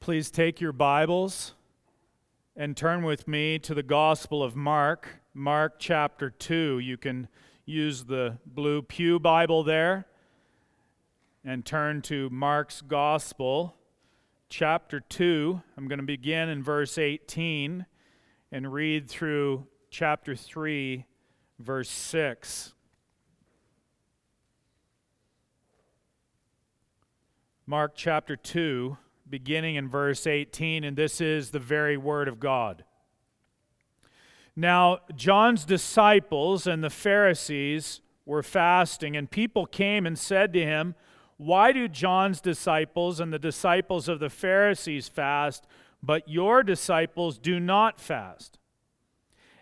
Please take your Bibles and turn with me to the Gospel of Mark, Mark chapter 2. You can use the blue Pew Bible there and turn to Mark's Gospel, chapter 2. I'm going to begin in verse 18 and read through chapter 3, verse 6. Mark chapter 2 beginning in verse 18, and this is the very word of God. Now, John's disciples and the Pharisees were fasting, and people came and said to him, Why do John's disciples and the disciples of the Pharisees fast, but your disciples do not fast?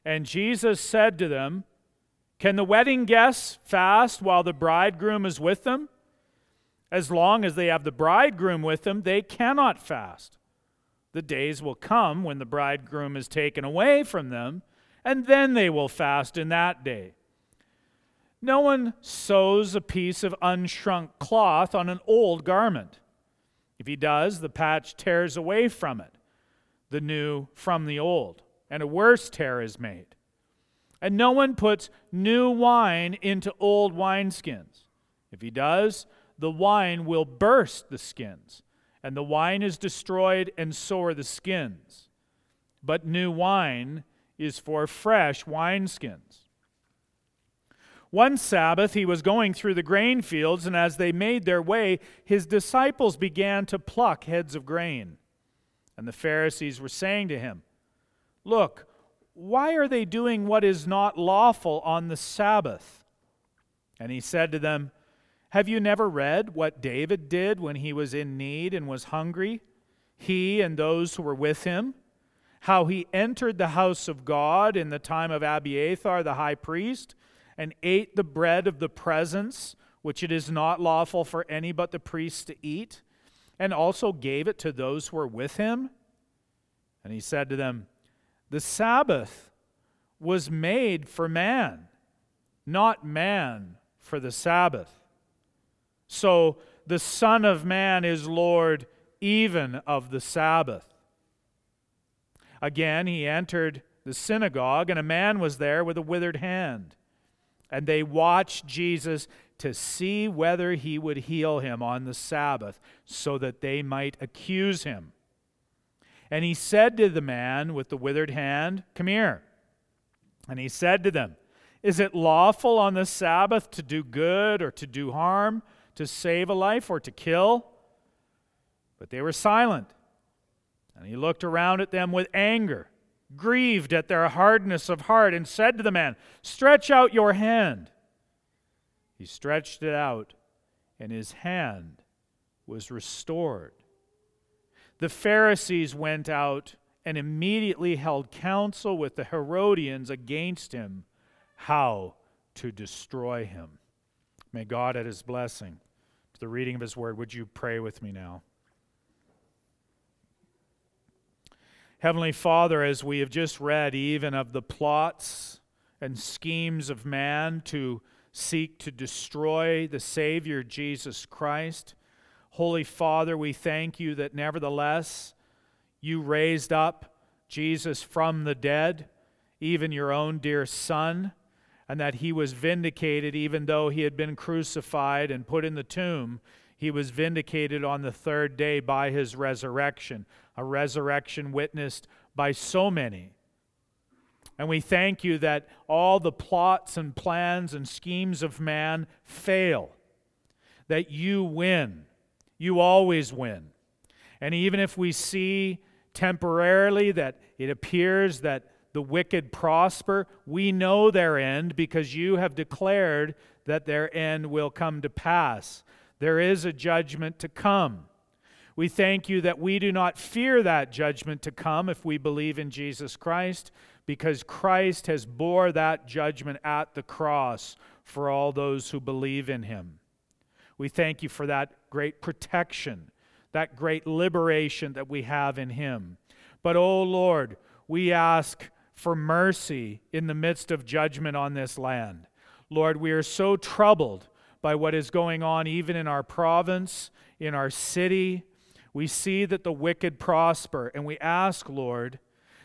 And Jesus said to them, Can the wedding guests fast while the bridegroom is with them? As long as they have the bridegroom with them, they cannot fast. The days will come when the bridegroom is taken away from them, and then they will fast in that day. No one sews a piece of unshrunk cloth on an old garment. If he does, the patch tears away from it, the new from the old, and a worse tear is made. And no one puts new wine into old wineskins. If he does, the wine will burst the skins, and the wine is destroyed, and so are the skins. But new wine is for fresh wineskins. One Sabbath, he was going through the grain fields, and as they made their way, his disciples began to pluck heads of grain. And the Pharisees were saying to him, Look, why are they doing what is not lawful on the Sabbath? And he said to them, have you never read what David did when he was in need and was hungry? He and those who were with him? How he entered the house of God in the time of Abiathar the high priest and ate the bread of the presence, which it is not lawful for any but the priests to eat, and also gave it to those who were with him? And he said to them, The Sabbath was made for man, not man for the Sabbath. So the Son of Man is Lord even of the Sabbath. Again, he entered the synagogue, and a man was there with a withered hand. And they watched Jesus to see whether he would heal him on the Sabbath, so that they might accuse him. And he said to the man with the withered hand, Come here. And he said to them, Is it lawful on the Sabbath to do good or to do harm? To save a life or to kill. But they were silent. And he looked around at them with anger, grieved at their hardness of heart, and said to the man, Stretch out your hand. He stretched it out, and his hand was restored. The Pharisees went out and immediately held counsel with the Herodians against him, how to destroy him. May God add his blessing to the reading of His Word. Would you pray with me now? Heavenly Father, as we have just read, even of the plots and schemes of man to seek to destroy the Savior Jesus Christ, Holy Father, we thank you that nevertheless you raised up Jesus from the dead, even your own dear Son and that he was vindicated even though he had been crucified and put in the tomb. He was vindicated on the third day by his resurrection, a resurrection witnessed by so many. And we thank you that all the plots and plans and schemes of man fail, that you win. You always win. And even if we see temporarily that it appears that the wicked prosper. We know their end because you have declared that their end will come to pass. There is a judgment to come. We thank you that we do not fear that judgment to come if we believe in Jesus Christ because Christ has bore that judgment at the cross for all those who believe in him. We thank you for that great protection, that great liberation that we have in him. But, oh Lord, we ask for mercy in the midst of judgment on this land. Lord, we are so troubled by what is going on even in our province, in our city. We see that the wicked prosper, and we ask, Lord,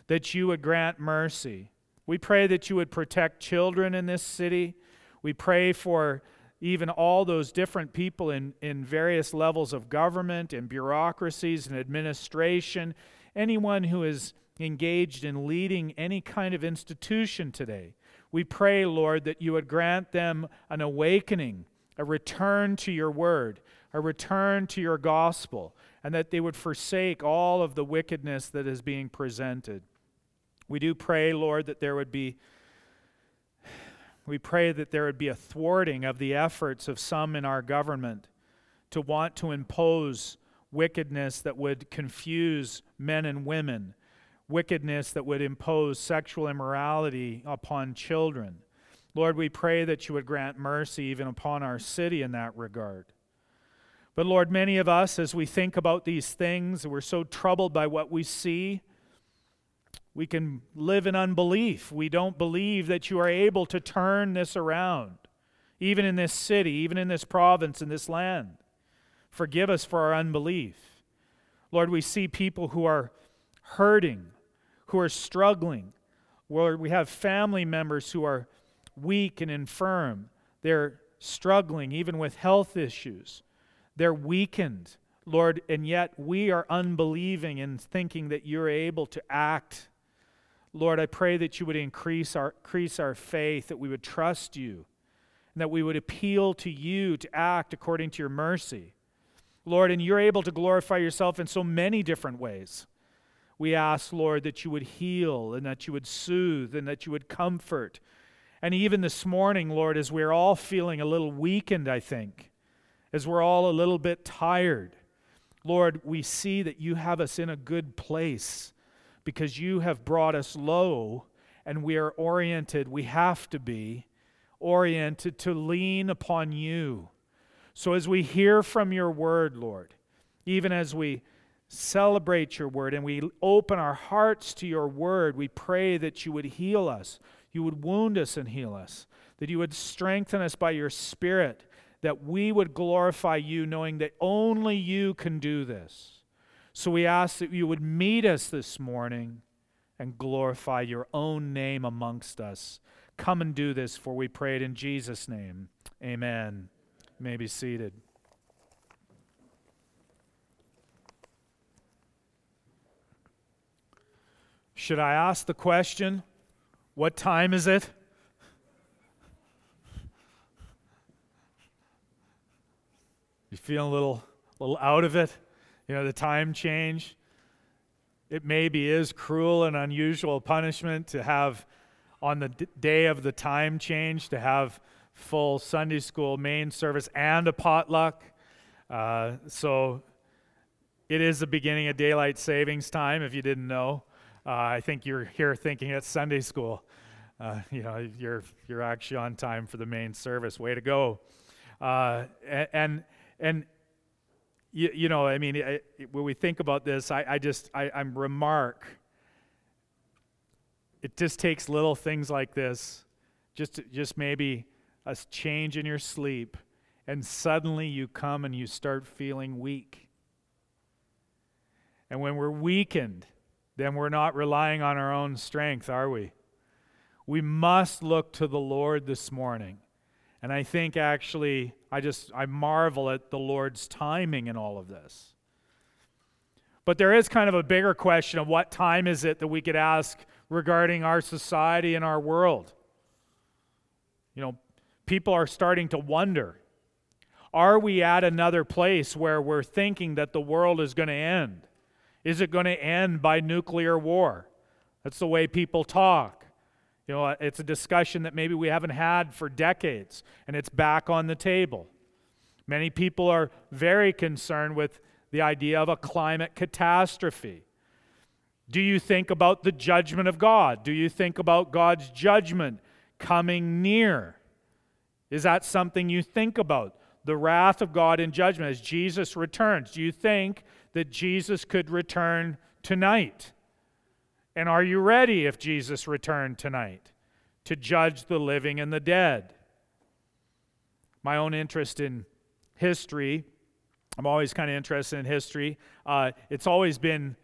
that you would grant mercy. We pray that you would protect children in this city. We pray for even all those different people in, in various levels of government and bureaucracies and administration, anyone who is engaged in leading any kind of institution today. We pray, Lord, that you would grant them an awakening, a return to your word, a return to your gospel, and that they would forsake all of the wickedness that is being presented. We do pray, Lord, that there would be we pray that there would be a thwarting of the efforts of some in our government to want to impose wickedness that would confuse men and women wickedness that would impose sexual immorality upon children. Lord, we pray that you would grant mercy even upon our city in that regard. But Lord, many of us, as we think about these things, we're so troubled by what we see. We can live in unbelief. We don't believe that you are able to turn this around, even in this city, even in this province, in this land. Forgive us for our unbelief. Lord, we see people who are hurting, who are struggling, where we have family members who are weak and infirm. They're struggling even with health issues. They're weakened, Lord, and yet we are unbelieving and thinking that you're able to act. Lord, I pray that you would increase our, increase our faith, that we would trust you, and that we would appeal to you to act according to your mercy. Lord, and you're able to glorify yourself in so many different ways. We ask, Lord, that you would heal and that you would soothe and that you would comfort. And even this morning, Lord, as we're all feeling a little weakened, I think, as we're all a little bit tired, Lord, we see that you have us in a good place because you have brought us low and we are oriented, we have to be oriented to lean upon you. So as we hear from your word, Lord, even as we celebrate your word and we open our hearts to your word, we pray that you would heal us, you would wound us and heal us, that you would strengthen us by your spirit, that we would glorify you, knowing that only you can do this. So we ask that you would meet us this morning and glorify your own name amongst us. Come and do this, for we pray it in Jesus' name. Amen. You may be seated. Should I ask the question, what time is it? You feeling a little, little out of it? You know, the time change. It maybe is cruel and unusual punishment to have, on the d- day of the time change, to have full Sunday school main service and a potluck. Uh, so it is the beginning of daylight savings time, if you didn't know. Uh, I think you're here thinking it's Sunday school. Uh, you know, you're you're actually on time for the main service. Way to go! Uh, and and you, you know, I mean, I, when we think about this, I, I just I, I'm remark. It just takes little things like this, just just maybe a change in your sleep, and suddenly you come and you start feeling weak. And when we're weakened, then we're not relying on our own strength, are we? We must look to the Lord this morning. And I think actually, I just, I marvel at the Lord's timing in all of this. But there is kind of a bigger question of what time is it that we could ask regarding our society and our world? You know, people are starting to wonder are we at another place where we're thinking that the world is going to end? Is it going to end by nuclear war? That's the way people talk. You know, it's a discussion that maybe we haven't had for decades, and it's back on the table. Many people are very concerned with the idea of a climate catastrophe. Do you think about the judgment of God? Do you think about God's judgment coming near? Is that something you think about? The wrath of God in judgment as Jesus returns. Do you think that Jesus could return tonight? And are you ready if Jesus returned tonight to judge the living and the dead? My own interest in history I'm always kind of interested in history. Uh, it's always been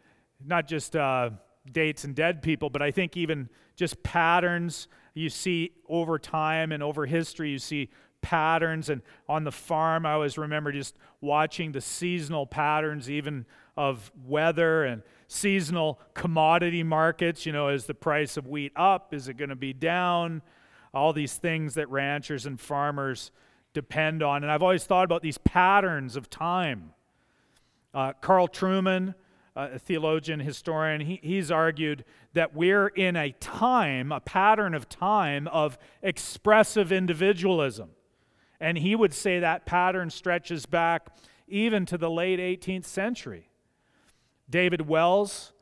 not just uh, dates and dead people, but I think even just patterns you see over time and over history. You see patterns. And on the farm, I always remember just watching the seasonal patterns, even of weather and seasonal commodity markets. You know, is the price of wheat up? Is it going to be down? All these things that ranchers and farmers depend on. And I've always thought about these patterns of time. Uh, Carl Trueman, a theologian, historian, he, he's argued that we're in a time, a pattern of time of expressive individualism. And he would say that pattern stretches back even to the late 18th century. David Wells,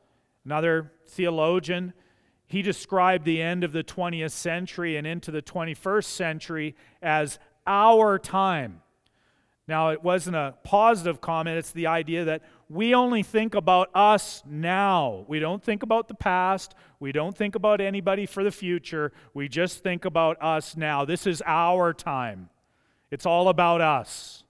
another theologian, he described the end of the 20th century and into the 21st century as our time. Now, it wasn't a positive comment, it's the idea that we only think about us now. We don't think about the past. We don't think about anybody for the future. We just think about us now. This is our time. It's all about us.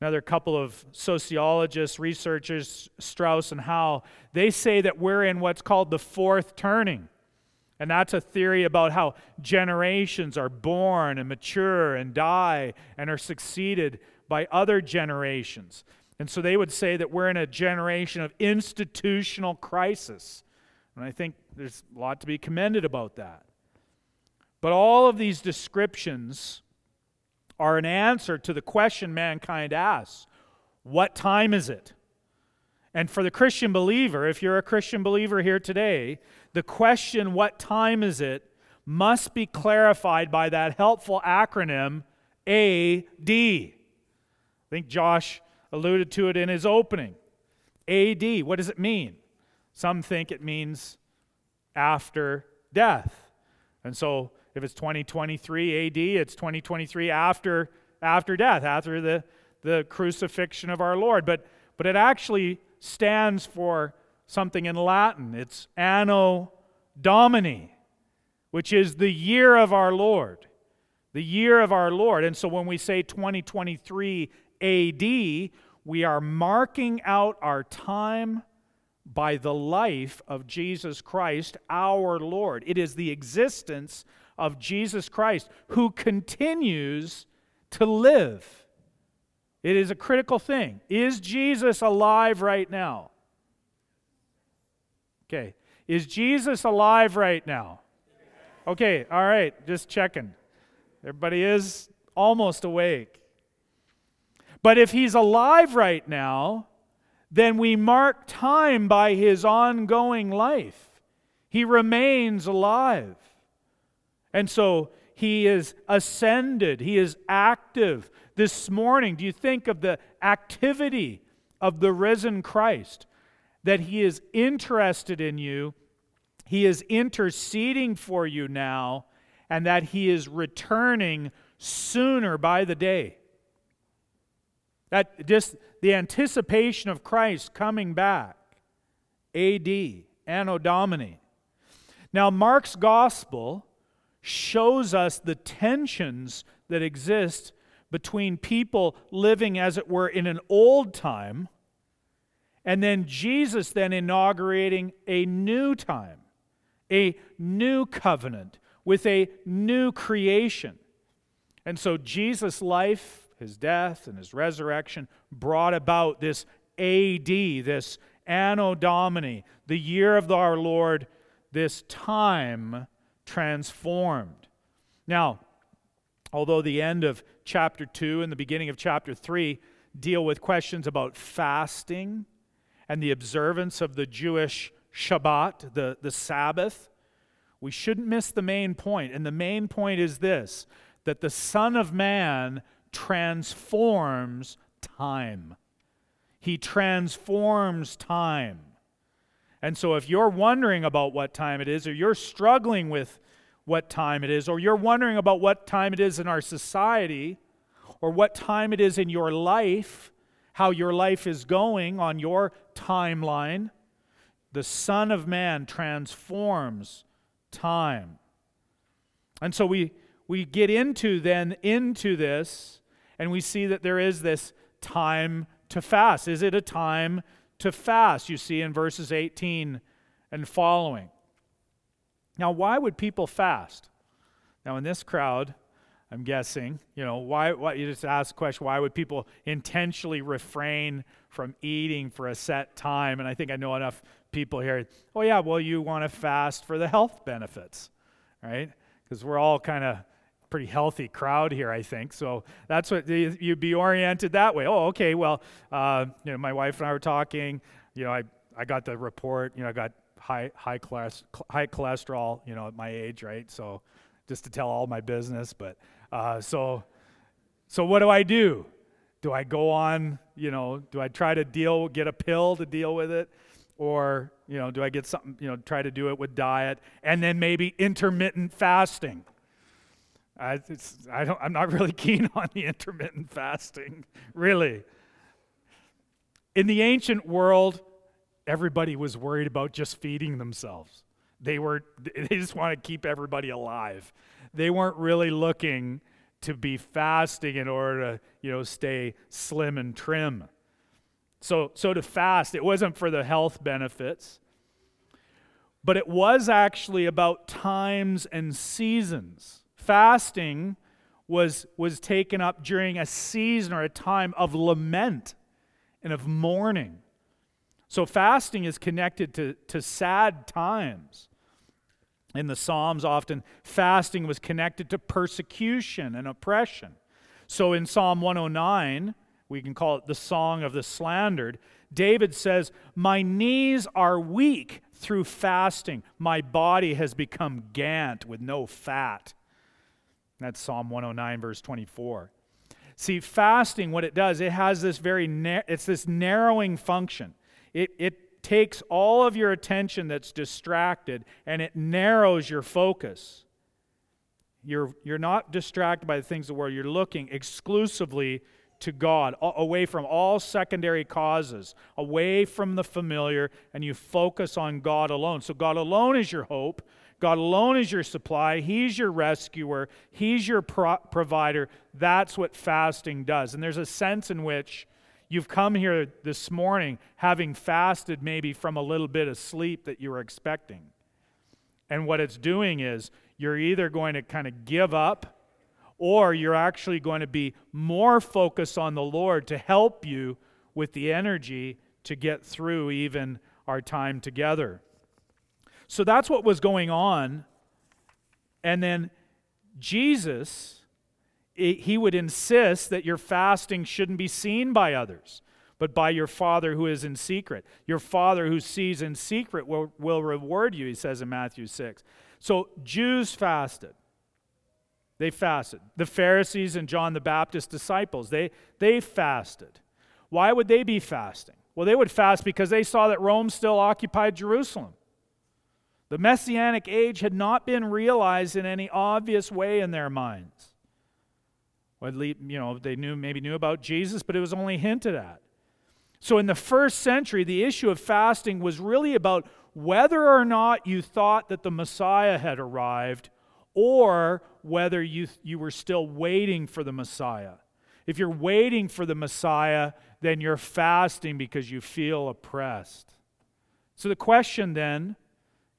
Another couple of sociologists, researchers, Strauss and Howe, they say that we're in what's called the fourth turning. And that's a theory about how generations are born and mature and die and are succeeded by other generations. And so they would say that we're in a generation of institutional crisis. And I think there's a lot to be commended about that. But all of these descriptions are an answer to the question mankind asks What time is it? And for the Christian believer, if you're a Christian believer here today, the question, What time is it? must be clarified by that helpful acronym AD. I think Josh alluded to it in his opening. AD, what does it mean? Some think it means after death. And so if it's 2023 AD, it's 2023 after, after death, after the, the crucifixion of our Lord. But, but it actually stands for something in Latin. It's Anno Domini, which is the year of our Lord. The year of our Lord. And so when we say 2023 AD, we are marking out our time by the life of Jesus Christ, our Lord. It is the existence of Jesus Christ who continues to live. It is a critical thing. Is Jesus alive right now? Okay. Is Jesus alive right now? Okay, all right, just checking. Everybody is almost awake. But if he's alive right now, then we mark time by his ongoing life. He remains alive. And so he is ascended, he is active. This morning, do you think of the activity of the risen Christ? That he is interested in you, he is interceding for you now, and that he is returning sooner by the day. That just the anticipation of Christ coming back. AD, Anno Domini. Now, Mark's gospel shows us the tensions that exist between people living, as it were, in an old time, and then Jesus then inaugurating a new time, a new covenant with a new creation. And so Jesus' life his death and his resurrection brought about this AD, this Anno Domini, the year of our Lord, this time transformed. Now, although the end of chapter 2 and the beginning of chapter 3 deal with questions about fasting and the observance of the Jewish Shabbat, the, the Sabbath, we shouldn't miss the main point. And the main point is this that the Son of Man transforms time. He transforms time. And so, if you're wondering about what time it is, or you're struggling with what time it is, or you're wondering about what time it is in our society, or what time it is in your life, how your life is going on your timeline, the Son of Man transforms time. And so we, we get into then into this and we see that there is this, time to fast? Is it a time to fast? You see in verses 18 and following. Now, why would people fast? Now, in this crowd, I'm guessing, you know, why, why you just ask the question, why would people intentionally refrain from eating for a set time? And I think I know enough people here. Oh, yeah, well, you want to fast for the health benefits, right? Because we're all kind of pretty healthy crowd here, I think. So that's what you'd be oriented that way. Oh, okay. Well, uh, you know, my wife and I were talking. You know, I I got the report. You know, I got high high class high cholesterol. You know, at my age, right? So just to tell all my business, but uh, so so what do I do? Do I go on? You know, do I try to deal get a pill to deal with it? Or, you know, do I get something, you know, try to do it with diet and then maybe intermittent fasting? I, I don't, I'm not really keen on the intermittent fasting, really. In the ancient world, everybody was worried about just feeding themselves. They were they just want to keep everybody alive. They weren't really looking to be fasting in order to, you know, stay slim and trim. So so to fast, it wasn't for the health benefits, but it was actually about times and seasons fasting was, was taken up during a season or a time of lament and of mourning. So fasting is connected to, to sad times. In the Psalms, often fasting was connected to persecution and oppression. So in Psalm 109, we can call it the Song of the Slandered, David says, My knees are weak through fasting. My body has become gant with no fat. That's Psalm 109, verse 24. See, fasting, what it does, it has this very, it's this narrowing function. It, it takes all of your attention that's distracted and it narrows your focus. You're, you're not distracted by the things of the world. You're looking exclusively to God, away from all secondary causes, away from the familiar, and you focus on God alone. So, God alone is your hope. God alone is your supply. He's your rescuer. He's your pro- provider. That's what fasting does. And there's a sense in which you've come here this morning having fasted maybe from a little bit of sleep that you were expecting. And what it's doing is you're either going to kind of give up or you're actually going to be more focused on the Lord to help you with the energy to get through even our time together. So that's what was going on. And then Jesus, he would insist that your fasting shouldn't be seen by others, but by your Father who is in secret. Your Father who sees in secret will, will reward you, he says in Matthew 6. So Jews fasted. They fasted. The Pharisees and John the Baptist disciples, they, they fasted. Why would they be fasting? Well, they would fast because they saw that Rome still occupied Jerusalem. The messianic age had not been realized in any obvious way in their minds. Well, you know, they knew maybe knew about Jesus, but it was only hinted at. So in the first century, the issue of fasting was really about whether or not you thought that the Messiah had arrived or whether you, you were still waiting for the Messiah. If you're waiting for the Messiah, then you're fasting because you feel oppressed. So the question then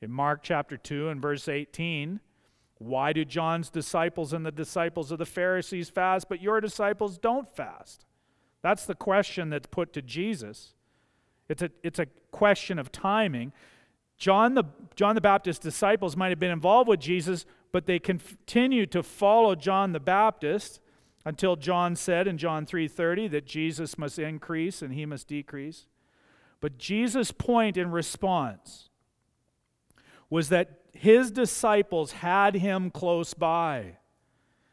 in Mark chapter 2 and verse 18, why do John's disciples and the disciples of the Pharisees fast, but your disciples don't fast? That's the question that's put to Jesus. It's a, it's a question of timing. John the, John the Baptist's disciples might have been involved with Jesus, but they continued to follow John the Baptist until John said in John 3:30 that Jesus must increase and he must decrease. But Jesus' point in response was that his disciples had him close by.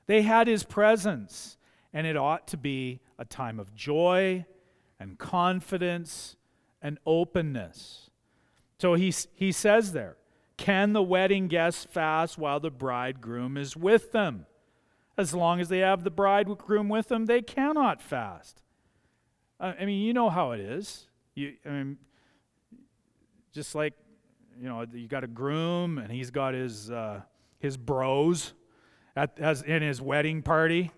They had his presence, and it ought to be a time of joy and confidence and openness. So he, he says there, Can the wedding guests fast while the bridegroom is with them? As long as they have the bridegroom with them, they cannot fast. I mean, you know how it is. You, I mean, just like you know, you got a groom and he's got his, uh, his bros at, as in his wedding party.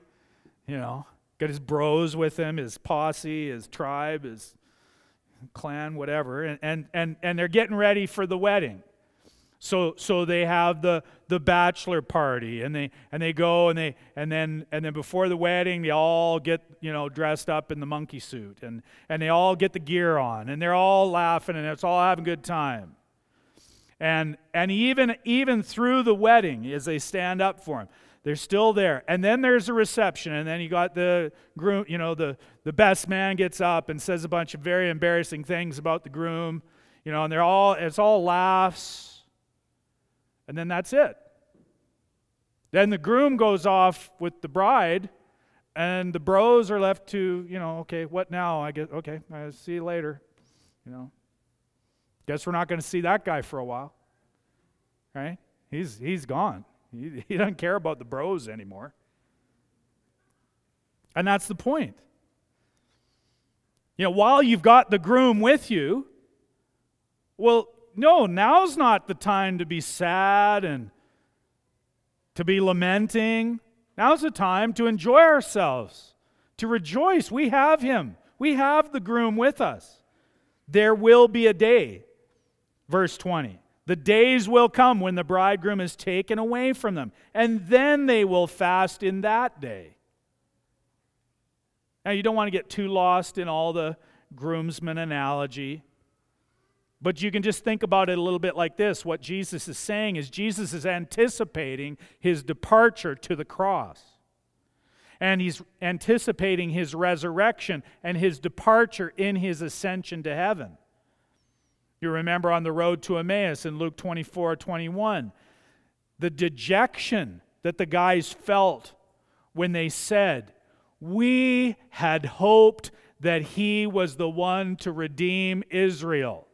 You know, got his bros with him, his posse, his tribe, his clan, whatever, and, and, and, and they're getting ready for the wedding. So, so they have the, the bachelor party and they, and they go and they and then and then before the wedding they all get you know dressed up in the monkey suit and, and they all get the gear on and they're all laughing and it's all having a good time and and even even through the wedding as they stand up for him they're still there and then there's a reception and then you got the groom you know the the best man gets up and says a bunch of very embarrassing things about the groom you know and they're all it's all laughs and then that's it. Then the groom goes off with the bride, and the bros are left to, you know, okay, what now? I guess, okay, I'll see you later. You know, guess we're not going to see that guy for a while, right? He's, he's gone. He, he doesn't care about the bros anymore. And that's the point. You know, while you've got the groom with you, well, no, now's not the time to be sad and to be lamenting. Now's the time to enjoy ourselves, to rejoice. We have him, we have the groom with us. There will be a day, verse 20. The days will come when the bridegroom is taken away from them, and then they will fast in that day. Now, you don't want to get too lost in all the groomsman analogy. But you can just think about it a little bit like this. What Jesus is saying is Jesus is anticipating his departure to the cross. And he's anticipating his resurrection and his departure in his ascension to heaven. You remember on the road to Emmaus in Luke 24 21, the dejection that the guys felt when they said, We had hoped that he was the one to redeem Israel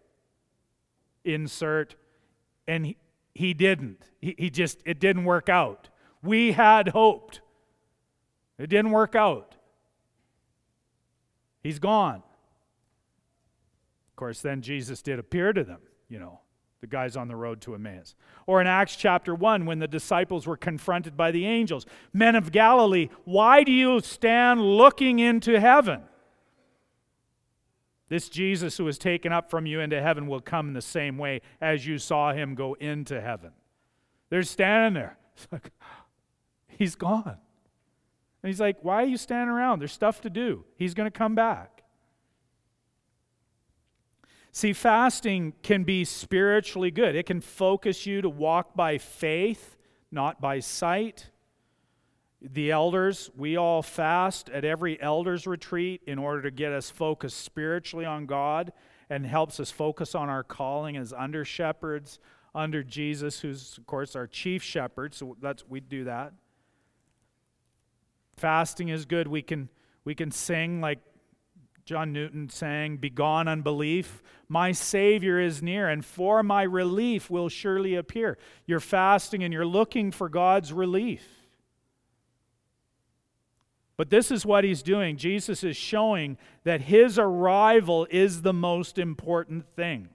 insert, and he, he didn't. He, he just, it didn't work out. We had hoped. It didn't work out. He's gone. Course, then Jesus did appear to them, you know, the guys on the road to Emmaus. Or in Acts chapter 1, when the disciples were confronted by the angels Men of Galilee, why do you stand looking into heaven? This Jesus who was taken up from you into heaven will come in the same way as you saw him go into heaven. They're standing there. Like, he's gone. And he's like, Why are you standing around? There's stuff to do. He's going to come back. See, fasting can be spiritually good, it can focus you to walk by faith, not by sight the elders, we all fast at every elders retreat in order to get us focused spiritually on God and helps us focus on our calling as under shepherds under Jesus, who's of course our chief shepherd. So that's we do that. Fasting is good. We can we can sing like John Newton sang, Begone unbelief, my Savior is near, and for my relief will surely appear. You're fasting and you're looking for God's relief. But this is what he's doing. Jesus is showing that his arrival is the most important thing.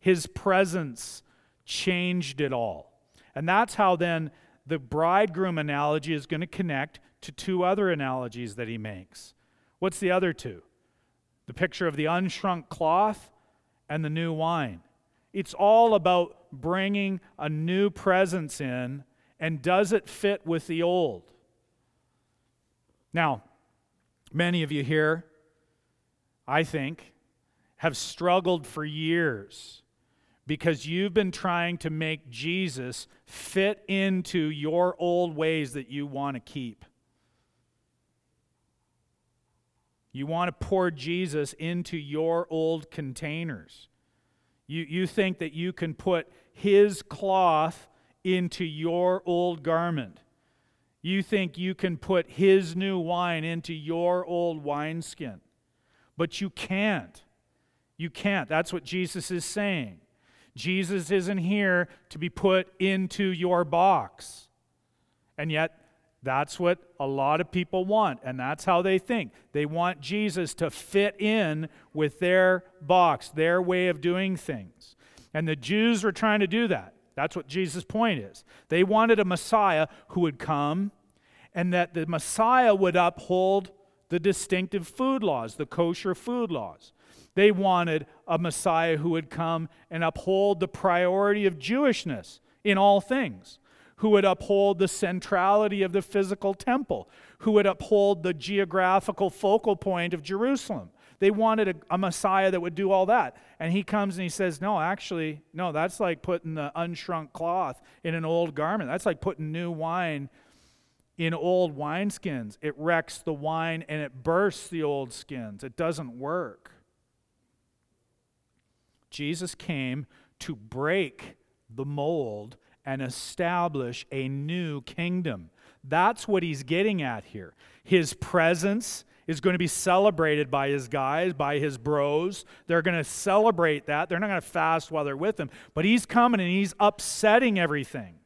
His presence changed it all. And that's how then the bridegroom analogy is going to connect to two other analogies that he makes. What's the other two? The picture of the unshrunk cloth and the new wine. It's all about bringing a new presence in, and does it fit with the old? Now, many of you here, I think, have struggled for years because you've been trying to make Jesus fit into your old ways that you want to keep. You want to pour Jesus into your old containers. You, you think that you can put his cloth into your old garment. You think you can put his new wine into your old wineskin. But you can't. You can't. That's what Jesus is saying. Jesus isn't here to be put into your box. And yet, that's what a lot of people want, and that's how they think. They want Jesus to fit in with their box, their way of doing things. And the Jews were trying to do that. That's what Jesus' point is. They wanted a Messiah who would come and that the Messiah would uphold the distinctive food laws, the kosher food laws. They wanted a Messiah who would come and uphold the priority of Jewishness in all things, who would uphold the centrality of the physical temple, who would uphold the geographical focal point of Jerusalem. They wanted a, a, Messiah that would do all that. And he comes and he says, No, actually, no, that's like putting the unshrunk cloth in an old garment. That's like putting new wine in old wineskins. It wrecks the wine and it bursts the old skins. It doesn't work. Jesus came to break the mold and establish a new kingdom. That's what he's getting at here. His presence is going to be celebrated by his guys, by his bros. They're going to celebrate that. They're not going to fast while they're with him. But he's coming and he's upsetting everything.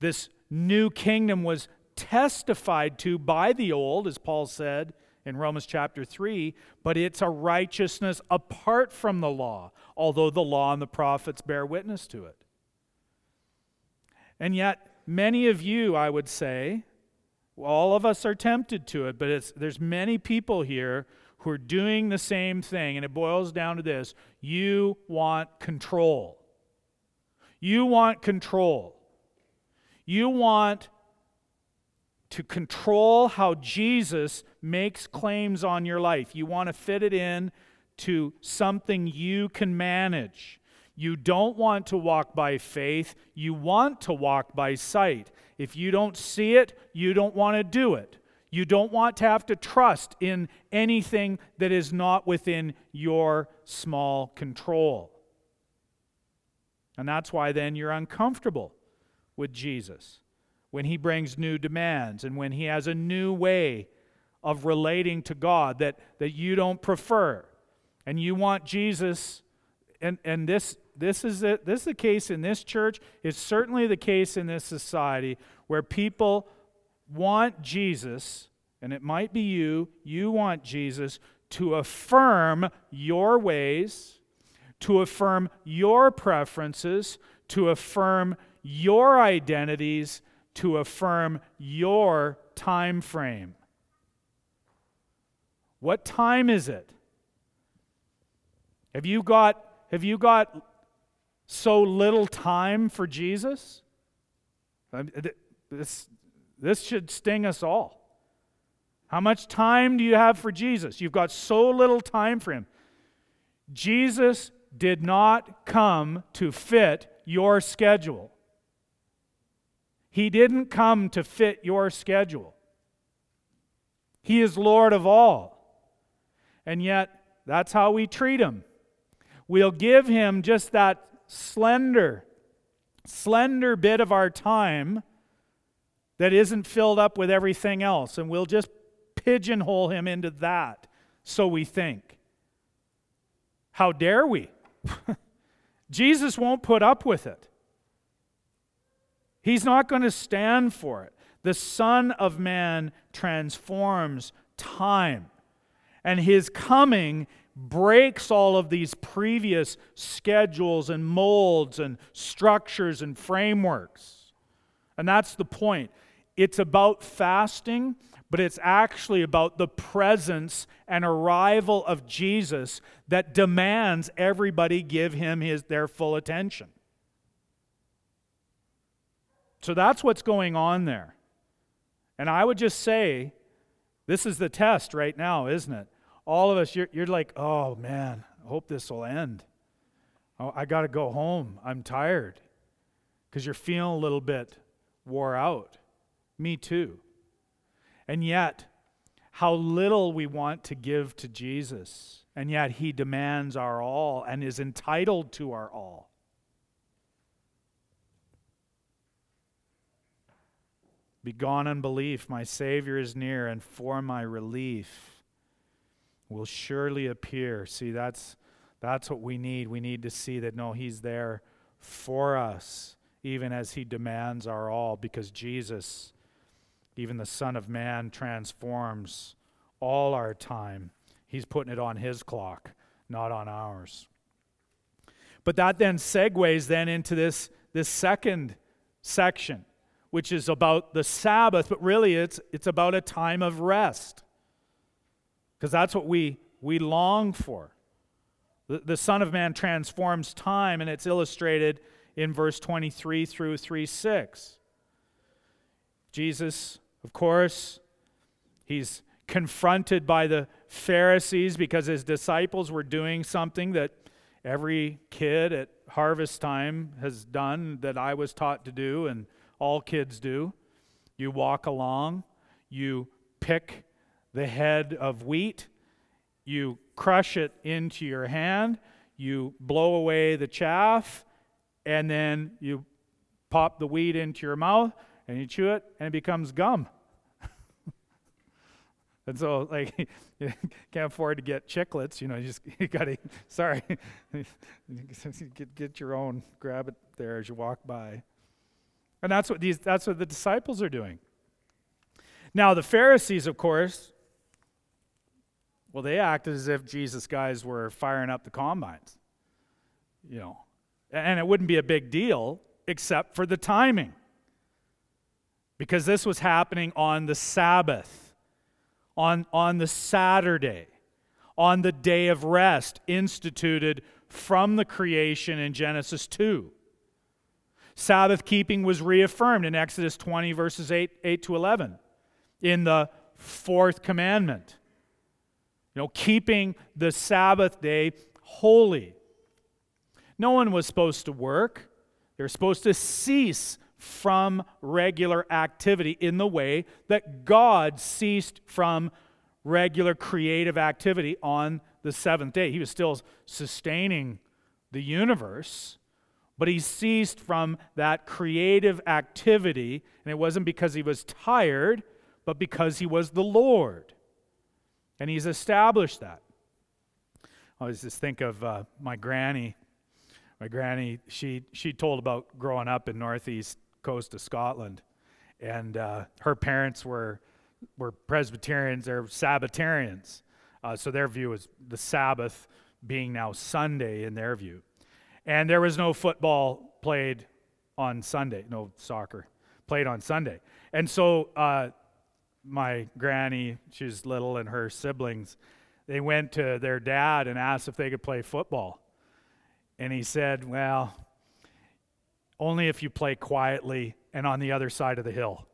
This new kingdom was testified to by the old, as Paul said in Romans chapter 3, but it's a righteousness apart from the law, although the law and the prophets bear witness to it. And yet, many of you, I would say, all of us are tempted to it, but there's many people here who are doing the same thing, and it boils down to this you want control. You want control. You want to control how Jesus makes claims on your life. You want to fit it in to something you can manage. You don't want to walk by faith, you want to walk by sight. If you don't see it, you don't want to do it. You don't want to have to trust in anything that is not within your small control. And that's why then you're uncomfortable with Jesus, when he brings new demands and when he has a new way of relating to God that, that you don't prefer. And you want Jesus, and, and this, this, is it, this is the case in this church, it's certainly the case in this society where people want Jesus, and it might be you, you want Jesus to affirm your ways, to affirm your preferences, to affirm your identities to affirm your time frame. What time is it? Have you got have you got so little time for Jesus? This, this should sting us all. How much time do you have for Jesus? You've got so little time for him. Jesus did not come to fit your schedule. He didn't come to fit your schedule. He is Lord of all. And yet, that's how we treat him. We'll give him just that slender, slender bit of our time that isn't filled up with everything else, and we'll just pigeonhole him into that, so we think. How dare we? Jesus won't put up with it. He's not going to stand for it. The Son of Man transforms time, and his coming breaks all of these previous schedules and molds and structures and frameworks. And that's the point. It's about fasting, but it's actually about the presence and arrival of Jesus that demands everybody give him his, their full attention. So that's what's going on there. And I would just say, this is the test right now, isn't it? All of us, you're, you're like, oh man, I hope this will end. Oh, I got to go home. I'm tired. Because you're feeling a little bit wore out. Me too. And yet, how little we want to give to Jesus. And yet, he demands our all and is entitled to our all. Begone unbelief, my Savior is near, and for my relief will surely appear. See, that's, that's what we need. We need to see that, no, He's there for us, even as He demands our all, because Jesus, even the Son of Man, transforms all our time. He's putting it on His clock, not on ours. But that then segues then into this, this second section which is about the Sabbath, but really it's, it's about a time of rest. Because that's what we, we long for. The, the Son of Man transforms time, and it's illustrated in verse 23 through 3 6. Jesus, of course, he's confronted by the Pharisees because his disciples were doing something that every kid at harvest time has done that I was taught to do and all kids do. You walk along, you pick the head of wheat, you crush it into your hand, you blow away the chaff, and then you pop the wheat into your mouth and you chew it and it becomes gum. and so, like, you can't afford to get chiclets, you know, you just you gotta, sorry, get, get your own, grab it there as you walk by. And that's what these that's what the disciples are doing. Now the Pharisees, of course, well, they acted as if Jesus guys were firing up the combines. You know. And it wouldn't be a big deal except for the timing. Because this was happening on the Sabbath, on, on the Saturday, on the day of rest instituted from the creation in Genesis 2. Sabbath keeping was reaffirmed in Exodus 20, verses 8, 8 to 11, in the fourth commandment. You know, keeping the Sabbath day holy. No one was supposed to work, they were supposed to cease from regular activity in the way that God ceased from regular creative activity on the seventh day. He was still sustaining the universe, but he ceased from that creative activity, and it wasn't because he was tired, but because he was the Lord. And he's established that. I always just think of uh, my granny. My granny, she, she told about growing up in northeast coast of Scotland. And uh, her parents were, were Presbyterians, they're Sabbatarians. Uh, so their view was the Sabbath being now Sunday in their view. And there was no football played on Sunday, no soccer played on Sunday. And so uh, my granny, she's little, and her siblings, they went to their dad and asked if they could play football. And he said, Well, only if you play quietly and on the other side of the hill.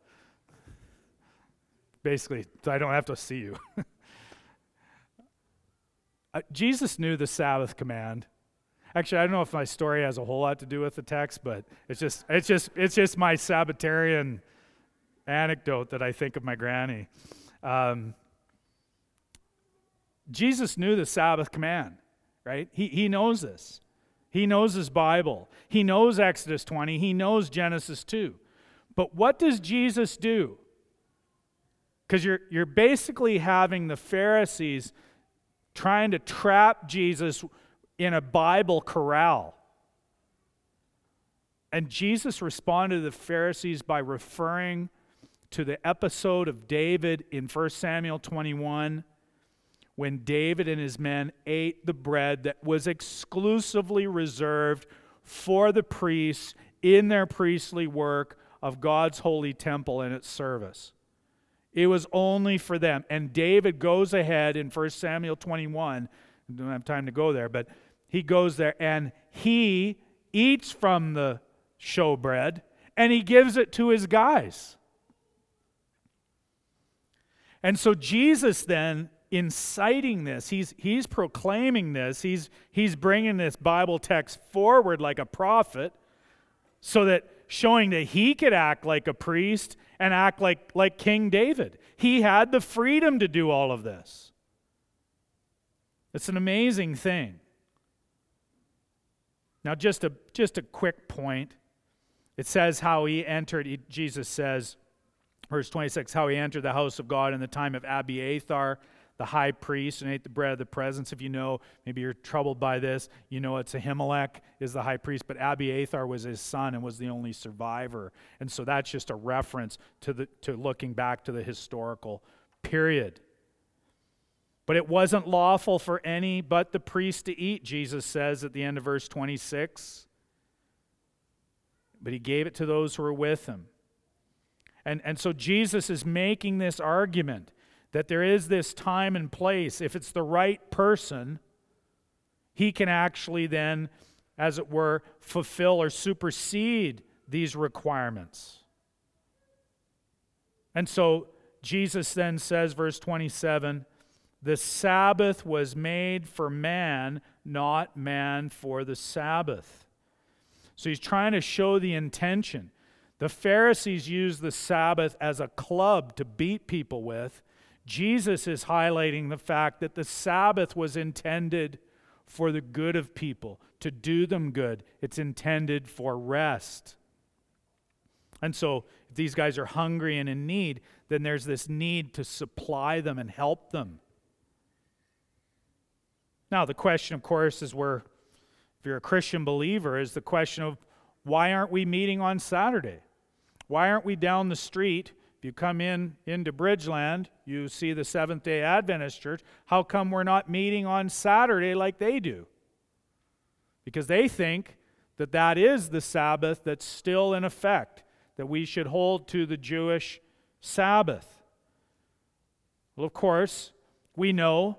Basically, I don't have to see you. uh, Jesus knew the Sabbath command Actually, I don't know if my story has a whole lot to do with the text, but it's just it's just it's just my Sabbatarian anecdote that I think of my granny. Um, Jesus knew the Sabbath command, right? He, he knows this. He knows his Bible. He knows Exodus 20. He knows Genesis 2. But what does Jesus do? Because you're, you're basically having the Pharisees trying to trap Jesus in a Bible corral. And Jesus responded to the Pharisees by referring to the episode of David in 1 Samuel 21 when David and his men ate the bread that was exclusively reserved for the priests in their priestly work of God's holy temple and its service. It was only for them. And David goes ahead in 1 Samuel 21. I don't have time to go there, but he goes there and he eats from the showbread and he gives it to his guys. And so Jesus then inciting this, he's, he's proclaiming this, he's, he's bringing this Bible text forward like a prophet so that showing that he could act like a priest and act like, like King David. He had the freedom to do all of this. It's an amazing thing. Now, just a, just a quick point. It says how he entered, Jesus says, verse 26, how he entered the house of God in the time of Abiathar, the high priest, and ate the bread of the presence. If you know, maybe you're troubled by this, you know it's Ahimelech is the high priest, but Abiathar was his son and was the only survivor. And so that's just a reference to, the, to looking back to the historical period. But it wasn't lawful for any but the priest to eat, Jesus says at the end of verse 26. But he gave it to those who were with him. And, and so Jesus is making this argument that there is this time and place. If it's the right person, he can actually then, as it were, fulfill or supersede these requirements. And so Jesus then says, verse 27 the Sabbath was made for man, not man for the Sabbath. So he's trying to show the intention. The Pharisees used the Sabbath as a club to beat people with. Jesus is highlighting the fact that the Sabbath was intended for the good of people, to do them good. It's intended for rest. And so, if these guys are hungry and in need, then there's this need to supply them and help them. Now, the question, of course, is where, if you're a Christian believer, is the question of why aren't we meeting on Saturday? Why aren't we down the street? If you come in into Bridgeland, you see the Seventh day Adventist Church. How come we're not meeting on Saturday like they do? Because they think that that is the Sabbath that's still in effect, that we should hold to the Jewish Sabbath. Well, of course, we know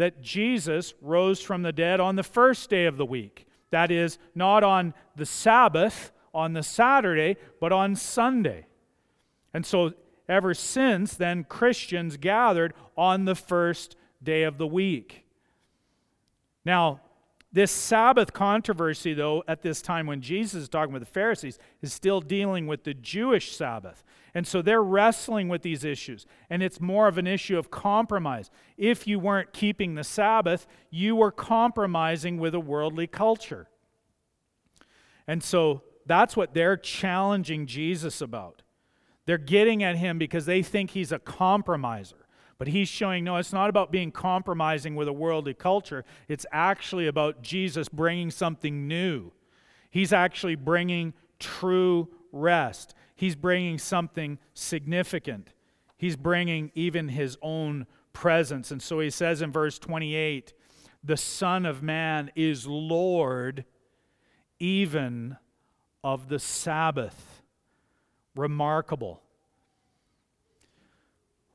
that Jesus rose from the dead on the first day of the week. That is, not on the Sabbath, on the Saturday, but on Sunday. And so, ever since then, Christians gathered on the first day of the week. Now, this Sabbath controversy, though, at this time when Jesus is talking with the Pharisees, is still dealing with the Jewish Sabbath. And so they're wrestling with these issues. And it's more of an issue of compromise. If you weren't keeping the Sabbath, you were compromising with a worldly culture. And so that's what they're challenging Jesus about. They're getting at him because they think he's a compromiser. But he's showing no, it's not about being compromising with a worldly culture. It's actually about Jesus bringing something new. He's actually bringing true rest. He's bringing something significant. He's bringing even his own presence. And so he says in verse 28 the Son of Man is Lord even of the Sabbath. Remarkable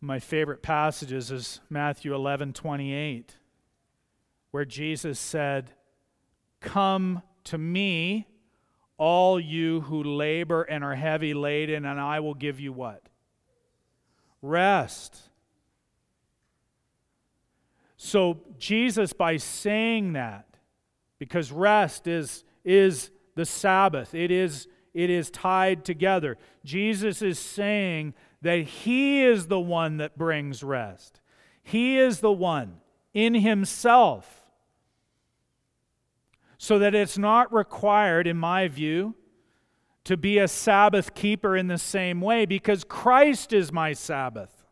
my favorite passages is Matthew 11 28, where Jesus said, Come to me, all you who labor and are heavy laden, and I will give you what? Rest. So, Jesus, by saying that, because rest is, is the Sabbath, it is, it is tied together, Jesus is saying that He is the one that brings rest. He is the one in Himself. So that it's not required, in my view, to be a Sabbath keeper in the same way because Christ is my Sabbath.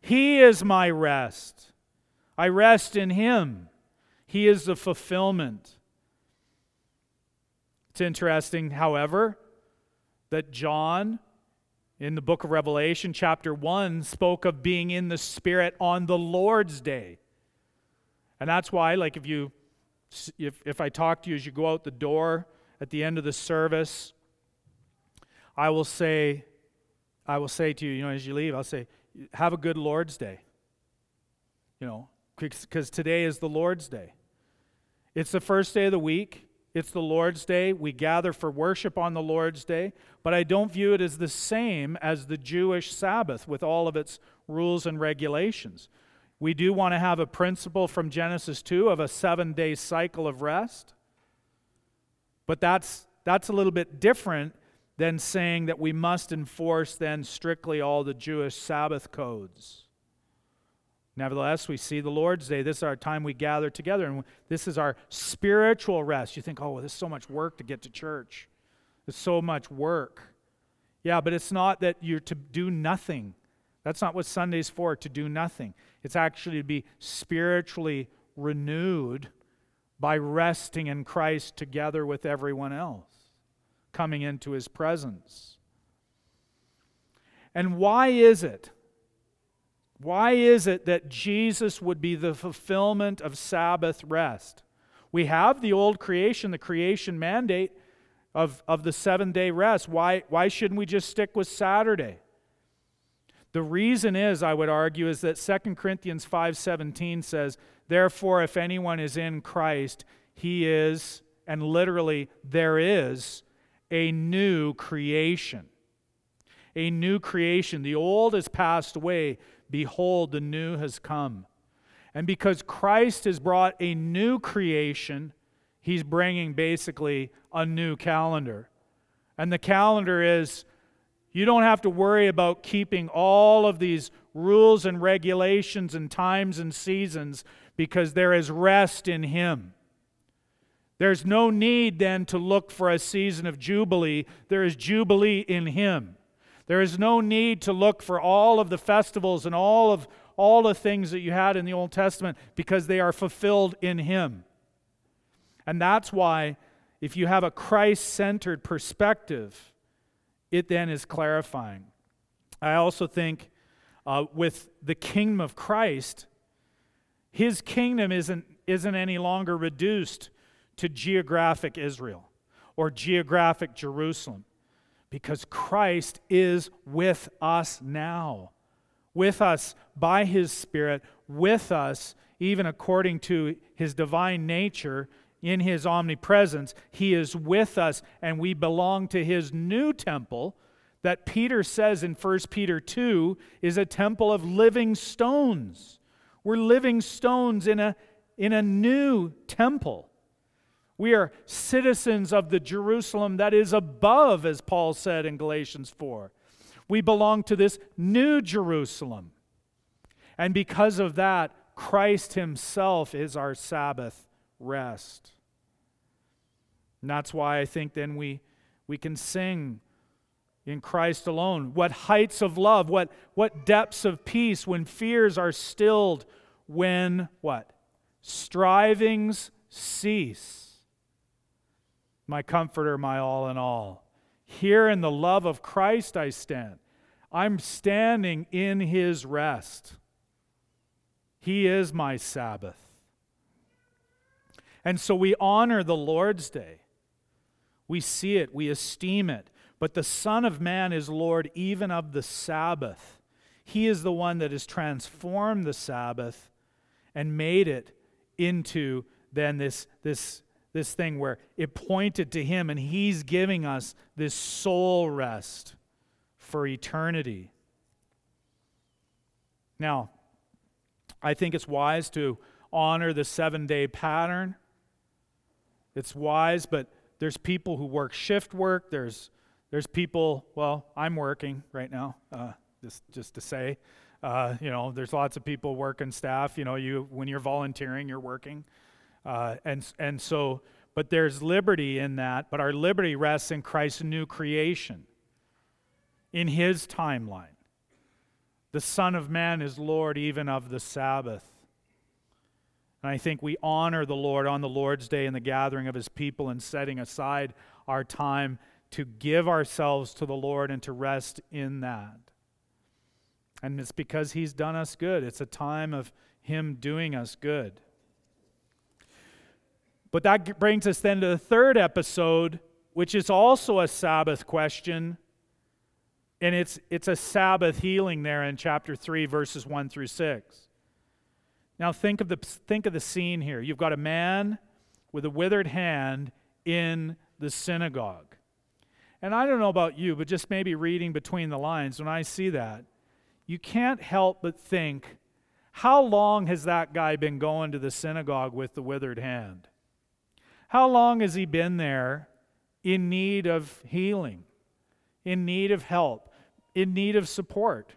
He is my rest. I rest in Him. He is the fulfillment. It's interesting, however, that John in the book of Revelation, chapter 1, spoke of being in the Spirit on the Lord's day. And that's why, like, if you if, if I talk to you as you go out the door at the end of the service, I will say, I will say to you, you know, as you leave, I'll say, have a good Lord's day. You know, because today is the Lord's day. It's the first day of the week. It's the Lord's Day. We gather for worship on the Lord's Day, but I don't view it as the same as the Jewish Sabbath with all of its rules and regulations. We do want to have a principle from Genesis 2 of a seven day cycle of rest, but that's, that's a little bit different than saying that we must enforce then strictly all the Jewish Sabbath codes. Nevertheless, we see the Lord's Day. This is our time we gather together, and this is our spiritual rest. You think, oh, is so much work to get to church. It's so much work. Yeah, but it's not that you're to do nothing. That's not what Sunday's for, to do nothing. It's actually to be spiritually renewed by resting in Christ together with everyone else, coming into his presence. And why is it why is it that Jesus would be the fulfillment of Sabbath rest? We have the old creation, the creation mandate of, of the seven day rest. Why, why shouldn't we just stick with Saturday? The reason is, I would argue, is that 2 Corinthians 5:17 says, "Therefore if anyone is in Christ, he is and literally there is a new creation." A new creation. The old has passed away, behold the new has come. And because Christ has brought a new creation, he's bringing basically a new calendar. And the calendar is you don't have to worry about keeping all of these rules and regulations and times and seasons because there is rest in Him. There's no need then to look for a season of Jubilee. There is Jubilee in Him. There is no need to look for all of the festivals and all of all the things that you had in the Old Testament because they are fulfilled in Him. And that's why, if you have a Christ centered perspective, it then is clarifying. I also think uh, with the kingdom of Christ, his kingdom isn't, isn't any longer reduced to geographic Israel or geographic Jerusalem because Christ is with us now, with us by his Spirit, with us even according to his divine nature in his omnipresence, he is with us, and we belong to his new temple that Peter says in 1 Peter 2 is a temple of living stones. We're living stones in a, in a new temple. We are citizens of the Jerusalem that is above, as Paul said in Galatians 4. We belong to this new Jerusalem. And because of that, Christ Himself is our Sabbath rest. And that's why I think then we, we can sing in Christ alone. What heights of love, what, what depths of peace when fears are stilled, when what? Strivings cease. My comforter, my all in all. Here in the love of Christ I stand. I'm standing in his rest. He is my Sabbath. And so we honor the Lord's Day. We see it, we esteem it. But the Son of Man is Lord even of the Sabbath. He is the one that has transformed the Sabbath and made it into then this, this, this thing where it pointed to Him, and He's giving us this soul rest for eternity. Now, I think it's wise to honor the seven day pattern. It's wise, but there's people who work shift work. There's, there's people, well, I'm working right now, uh, just, just to say. Uh, you know, there's lots of people working staff. You know, you when you're volunteering, you're working. Uh, and, and so, but there's liberty in that, but our liberty rests in Christ's new creation, in his timeline. The Son of Man is Lord even of the Sabbath. And I think we honor the Lord on the Lord's day in the gathering of his people and setting aside our time to give ourselves to the Lord and to rest in that. And it's because he's done us good. It's a time of him doing us good. But that brings us then to the third episode, which is also a Sabbath question. And it's, it's a Sabbath healing there in chapter 3, verses 1 through 6. Now think of the think of the scene here. You've got a man with a withered hand in the synagogue. And I don't know about you, but just maybe reading between the lines when I see that, you can't help but think how long has that guy been going to the synagogue with the withered hand? How long has he been there in need of healing, in need of help, in need of support?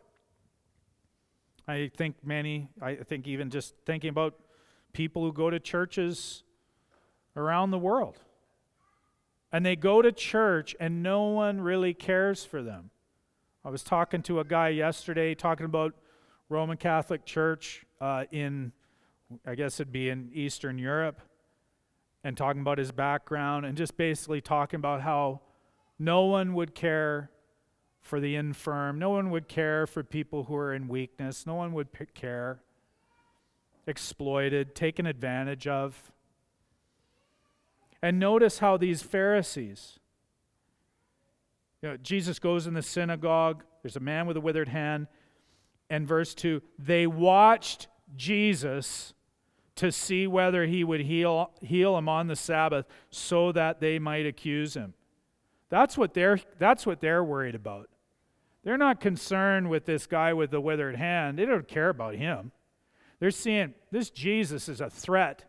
I think many, I think even just thinking about people who go to churches around the world. And they go to church and no one really cares for them. I was talking to a guy yesterday talking about Roman Catholic Church uh, in, I guess it'd be in Eastern Europe, and talking about his background and just basically talking about how no one would care for the infirm. No one would care for people who are in weakness. No one would care. Exploited, taken advantage of. And notice how these Pharisees, you know, Jesus goes in the synagogue, there's a man with a withered hand, and verse 2 they watched Jesus to see whether he would heal, heal him on the Sabbath so that they might accuse him. That's what they're, that's what they're worried about. They're not concerned with this guy with the withered hand. They don't care about him. They're seeing this Jesus is a threat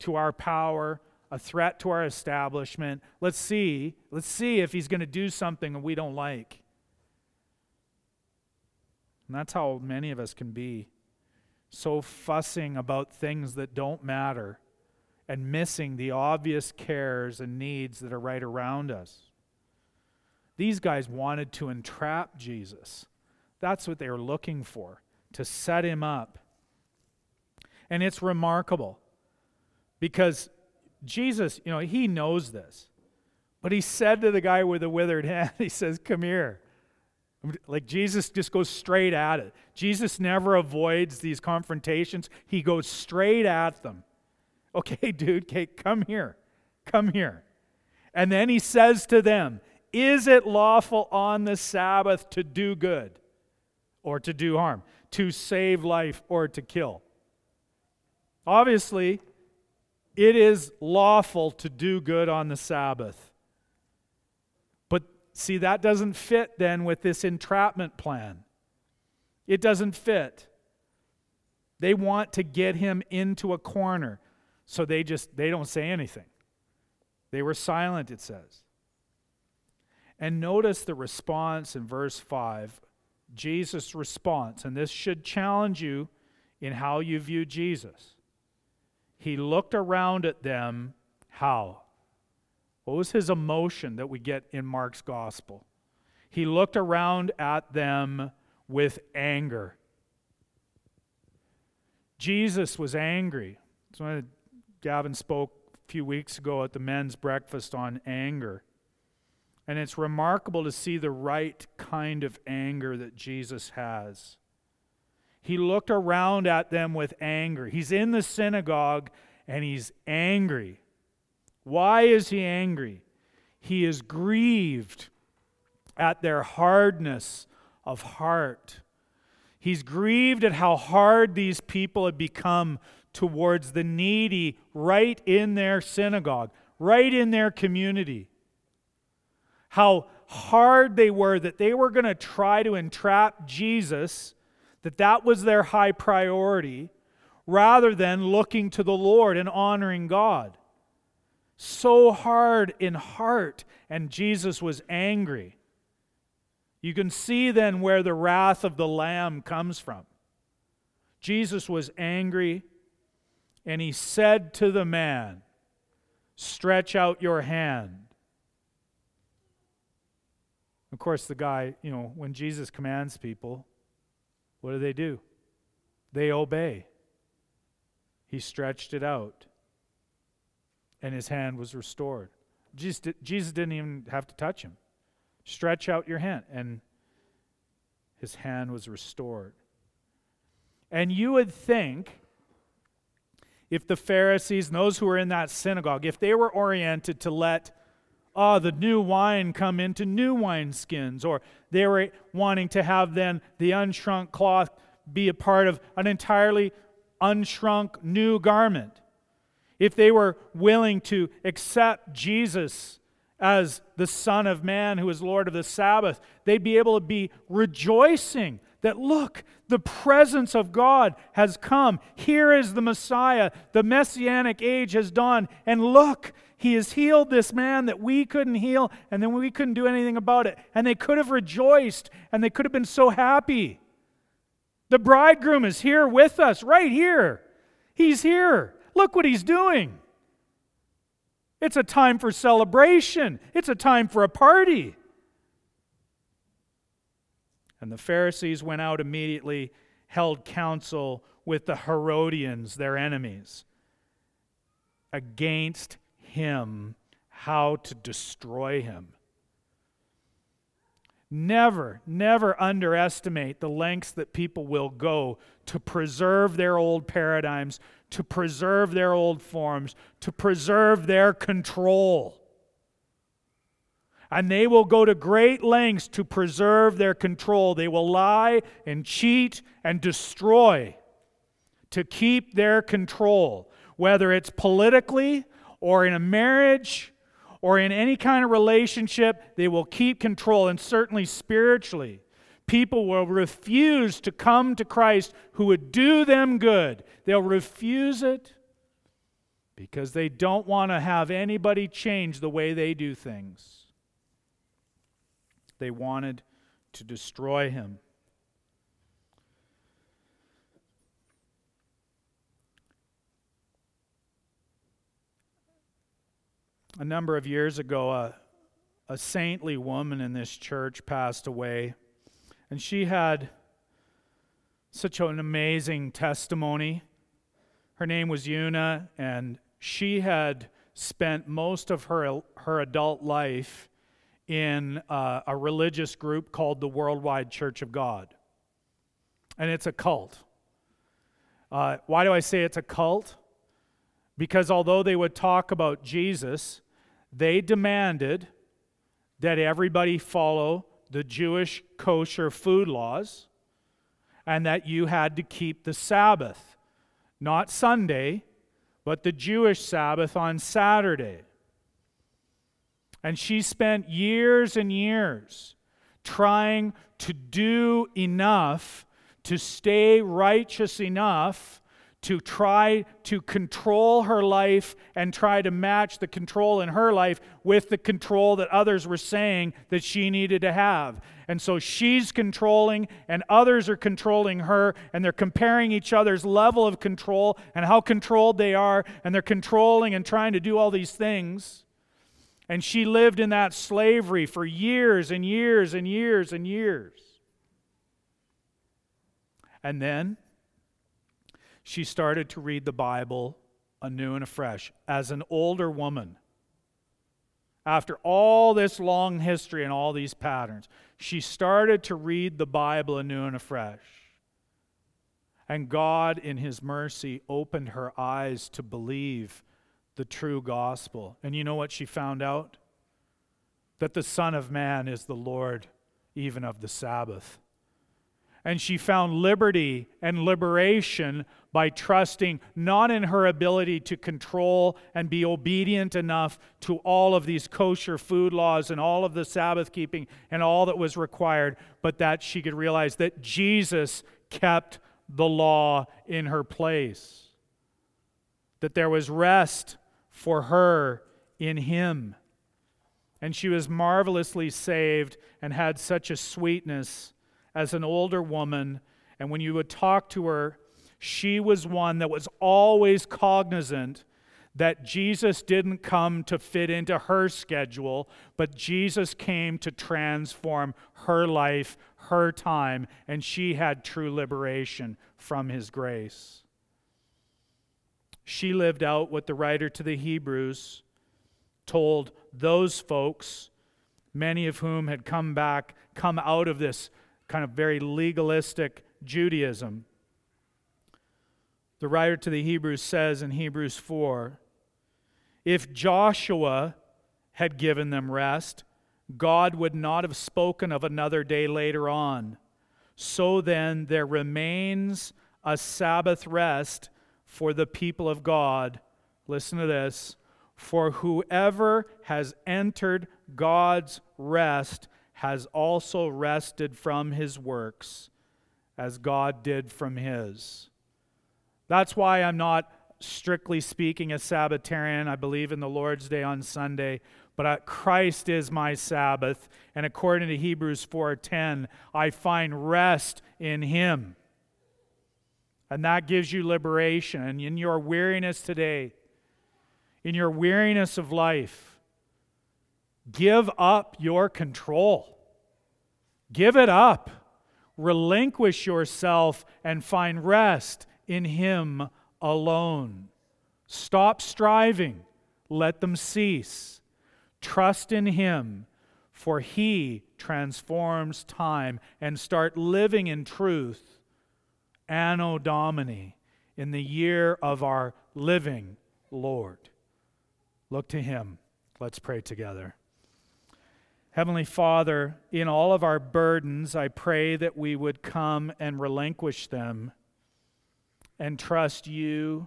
to our power, a threat to our establishment. Let's see, let's see if he's going to do something we don't like. And that's how many of us can be so fussing about things that don't matter and missing the obvious cares and needs that are right around us. These guys wanted to entrap Jesus. That's what they were looking for, to set him up. And it's remarkable because Jesus, you know, he knows this. But he said to the guy with the withered hand, he says, Come here. Like Jesus just goes straight at it. Jesus never avoids these confrontations, he goes straight at them. Okay, dude, okay, come here. Come here. And then he says to them, Is it lawful on the Sabbath to do good or to do harm, to save life or to kill? Obviously, it is lawful to do good on the Sabbath. But see, that doesn't fit then with this entrapment plan. It doesn't fit. They want to get him into a corner, so they just they don't say anything. They were silent, it says. And notice the response in verse 5. Jesus' response, and this should challenge you in how you view Jesus. He looked around at them, how? What was his emotion that we get in Mark's gospel? He looked around at them with anger. Jesus was angry. That's why Gavin spoke a few weeks ago at the men's breakfast on anger. And it's remarkable to see the right kind of anger that Jesus has. He looked around at them with anger. He's in the synagogue and he's angry. Why is he angry? He is grieved at their hardness of heart. He's grieved at how hard these people had become towards the needy right in their synagogue, right in their community. How hard they were that they were going to try to entrap Jesus, that that was their high priority, rather than looking to the Lord and honoring God so hard in heart, and Jesus was angry. You can see then where the wrath of the Lamb comes from. Jesus was angry, and he said to the man, Stretch out your hand. Of course, the guy, you know, when Jesus commands people, what do they do? They obey. He stretched it out and his hand was restored. Jesus, Jesus didn't even have to touch him. Stretch out your hand, and his hand was restored. And you would think if the Pharisees and those who were in that synagogue, if they were oriented to let ah, the new wine come into new wineskins, or they were wanting to have then the unshrunk cloth be a part of an entirely unshrunk new garment if they were willing to accept Jesus as the Son of Man who is Lord of the Sabbath, they'd be able to be rejoicing that, look, the presence of God has come. Here is the Messiah. The messianic age has dawned. And look, he has healed this man that we couldn't heal, and then we couldn't do anything about it. And they could have rejoiced, and they could have been so happy. The bridegroom is here with us, right here. He's here. Look what he's doing. It's a time for celebration, it's a time for a party. And the Pharisees went out immediately, held counsel with the Herodians, their enemies, against him, how to destroy him. Never, never underestimate the lengths that people will go to preserve their old paradigms, to preserve their old forms, to preserve their control. And they will go to great lengths to preserve their control. They will lie and cheat and destroy to keep their control, whether it's politically or in a marriage or in any kind of relationship, they will keep control, and certainly spiritually. People will refuse to come to Christ who would do them good. They'll refuse it because they don't want to have anybody change the way they do things. They wanted to destroy him. A number of years ago, a, a saintly woman in this church passed away, and she had such an amazing testimony. Her name was Una, and she had spent most of her, her adult life in uh, a religious group called the Worldwide Church of God. And it's a cult. Uh, why do I say it's a cult? Because although they would talk about Jesus, they demanded that everybody follow the Jewish kosher food laws and that you had to keep the Sabbath, not Sunday, but the Jewish Sabbath on Saturday. And she spent years and years trying to do enough to stay righteous enough to try to control her life and try to match the control in her life with the control that others were saying that she needed to have. And so she's controlling, and others are controlling her, and they're comparing each other's level of control and how controlled they are, and they're controlling and trying to do all these things. And she lived in that slavery for years and years and years and years. And then she started to read the Bible anew and afresh as an older woman. After all this long history and all these patterns, she started to read the Bible anew and afresh. And God, in His mercy, opened her eyes to believe the true gospel. And you know what she found out? That the Son of Man is the Lord even of the Sabbath and she found liberty and liberation by trusting not in her ability to control and be obedient enough to all of these kosher food laws and all of the Sabbath keeping and all that was required, but that she could realize that Jesus kept the law in her place, that there was rest for her in Him. And she was marvelously saved and had such a sweetness as an older woman, and when you would talk to her, she was one that was always cognizant that Jesus didn't come to fit into her schedule, but Jesus came to transform her life, her time, and she had true liberation from his grace. She lived out what the writer to the Hebrews told those folks, many of whom had come back, come out of this kind of very legalistic Judaism. The writer to the Hebrews says in Hebrews 4 if Joshua had given them rest, God would not have spoken of another day later on. So then, there remains a Sabbath rest for the people of God. Listen to this. For whoever has entered God's rest has also rested from his works as God did from his. That's why I'm not strictly speaking a Sabbatarian. I believe in the Lord's Day on Sunday, but Christ is my Sabbath, and according to Hebrews 4:10, I find rest in him. And that gives you liberation. And in your weariness today, in your weariness of life, Give up your control. Give it up. Relinquish yourself and find rest in Him alone. Stop striving. Let them cease. Trust in Him, for He transforms time, and start living in truth. Anno Domini, in the year of our living Lord. Look to Him. Let's pray together. Heavenly Father, in all of our burdens, I pray that we would come and relinquish them and trust you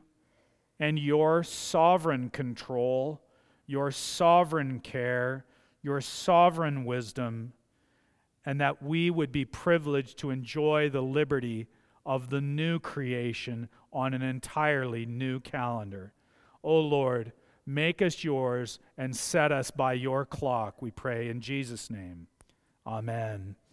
and your sovereign control, your sovereign care, your sovereign wisdom, and that we would be privileged to enjoy the liberty of the new creation on an entirely new calendar. O oh Lord, make us yours and set us by your clock, we pray in Jesus' name. Amen.